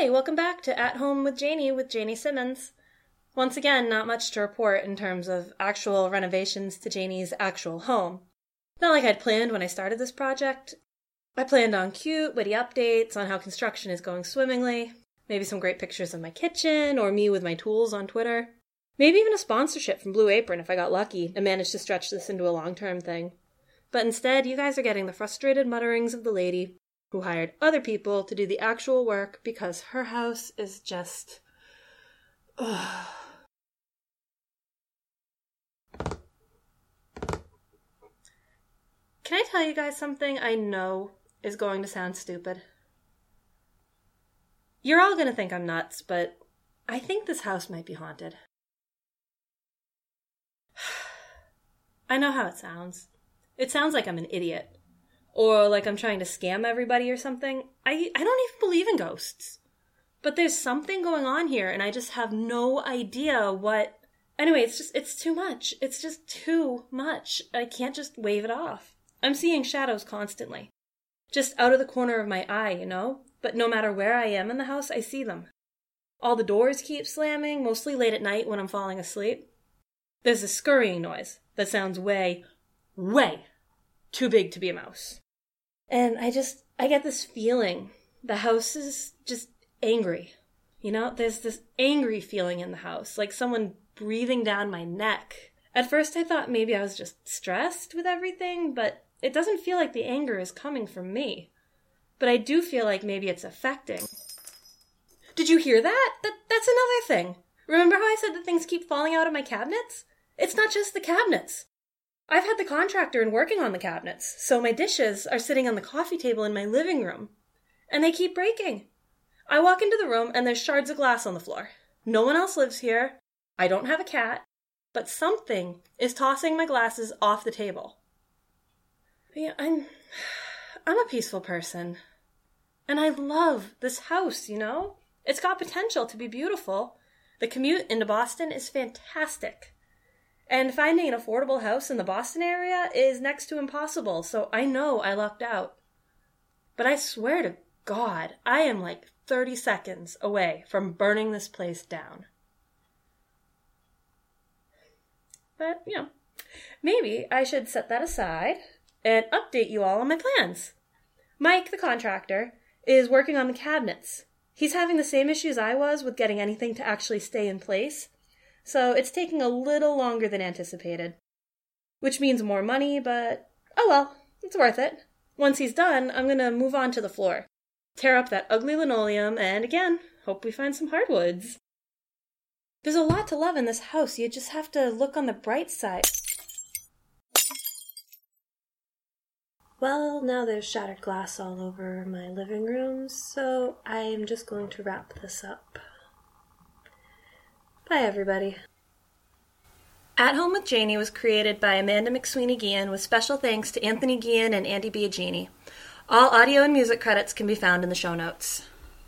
Hi, welcome back to At Home with Janie with Janie Simmons. Once again, not much to report in terms of actual renovations to Janie's actual home. Not like I'd planned when I started this project. I planned on cute, witty updates on how construction is going swimmingly, maybe some great pictures of my kitchen or me with my tools on Twitter. Maybe even a sponsorship from Blue Apron if I got lucky and managed to stretch this into a long term thing. But instead, you guys are getting the frustrated mutterings of the lady who hired other people to do the actual work because her house is just. Ugh. Can I tell you guys something I know is going to sound stupid? You're all going to think I'm nuts, but I think this house might be haunted. I know how it sounds. It sounds like I'm an idiot. Or like I'm trying to scam everybody or something. I, I don't even believe in ghosts. But there's something going on here, and I just have no idea what. Anyway, it's just, it's too much. It's just too much. I can't just wave it off. I'm seeing shadows constantly. Just out of the corner of my eye, you know? But no matter where I am in the house, I see them. All the doors keep slamming, mostly late at night when I'm falling asleep. There's a scurrying noise that sounds way, way too big to be a mouse. And I just, I get this feeling the house is just angry. You know, there's this angry feeling in the house, like someone breathing down my neck. At first, I thought maybe I was just stressed with everything, but it doesn't feel like the anger is coming from me. But I do feel like maybe it's affecting. Did you hear that? that that's another thing. Remember how I said that things keep falling out of my cabinets? It's not just the cabinets. I've had the contractor in working on the cabinets, so my dishes are sitting on the coffee table in my living room. And they keep breaking. I walk into the room and there's shards of glass on the floor. No one else lives here. I don't have a cat. But something is tossing my glasses off the table. Yeah, I'm I'm a peaceful person. And I love this house, you know? It's got potential to be beautiful. The commute into Boston is fantastic. And finding an affordable house in the Boston area is next to impossible, so I know I lucked out. But I swear to God, I am like 30 seconds away from burning this place down. But, you know, maybe I should set that aside and update you all on my plans. Mike, the contractor, is working on the cabinets. He's having the same issues I was with getting anything to actually stay in place, so it's taking a little longer than anticipated. Which means more money, but oh well, it's worth it. Once he's done, I'm gonna move on to the floor. Tear up that ugly linoleum, and again, hope we find some hardwoods. There's a lot to love in this house, you just have to look on the bright side. Well, now there's shattered glass all over my living room, so I am just going to wrap this up. Bye, everybody. At Home with Janie was created by Amanda McSweeney Guillen with special thanks to Anthony Guillen and Andy Biagini. All audio and music credits can be found in the show notes.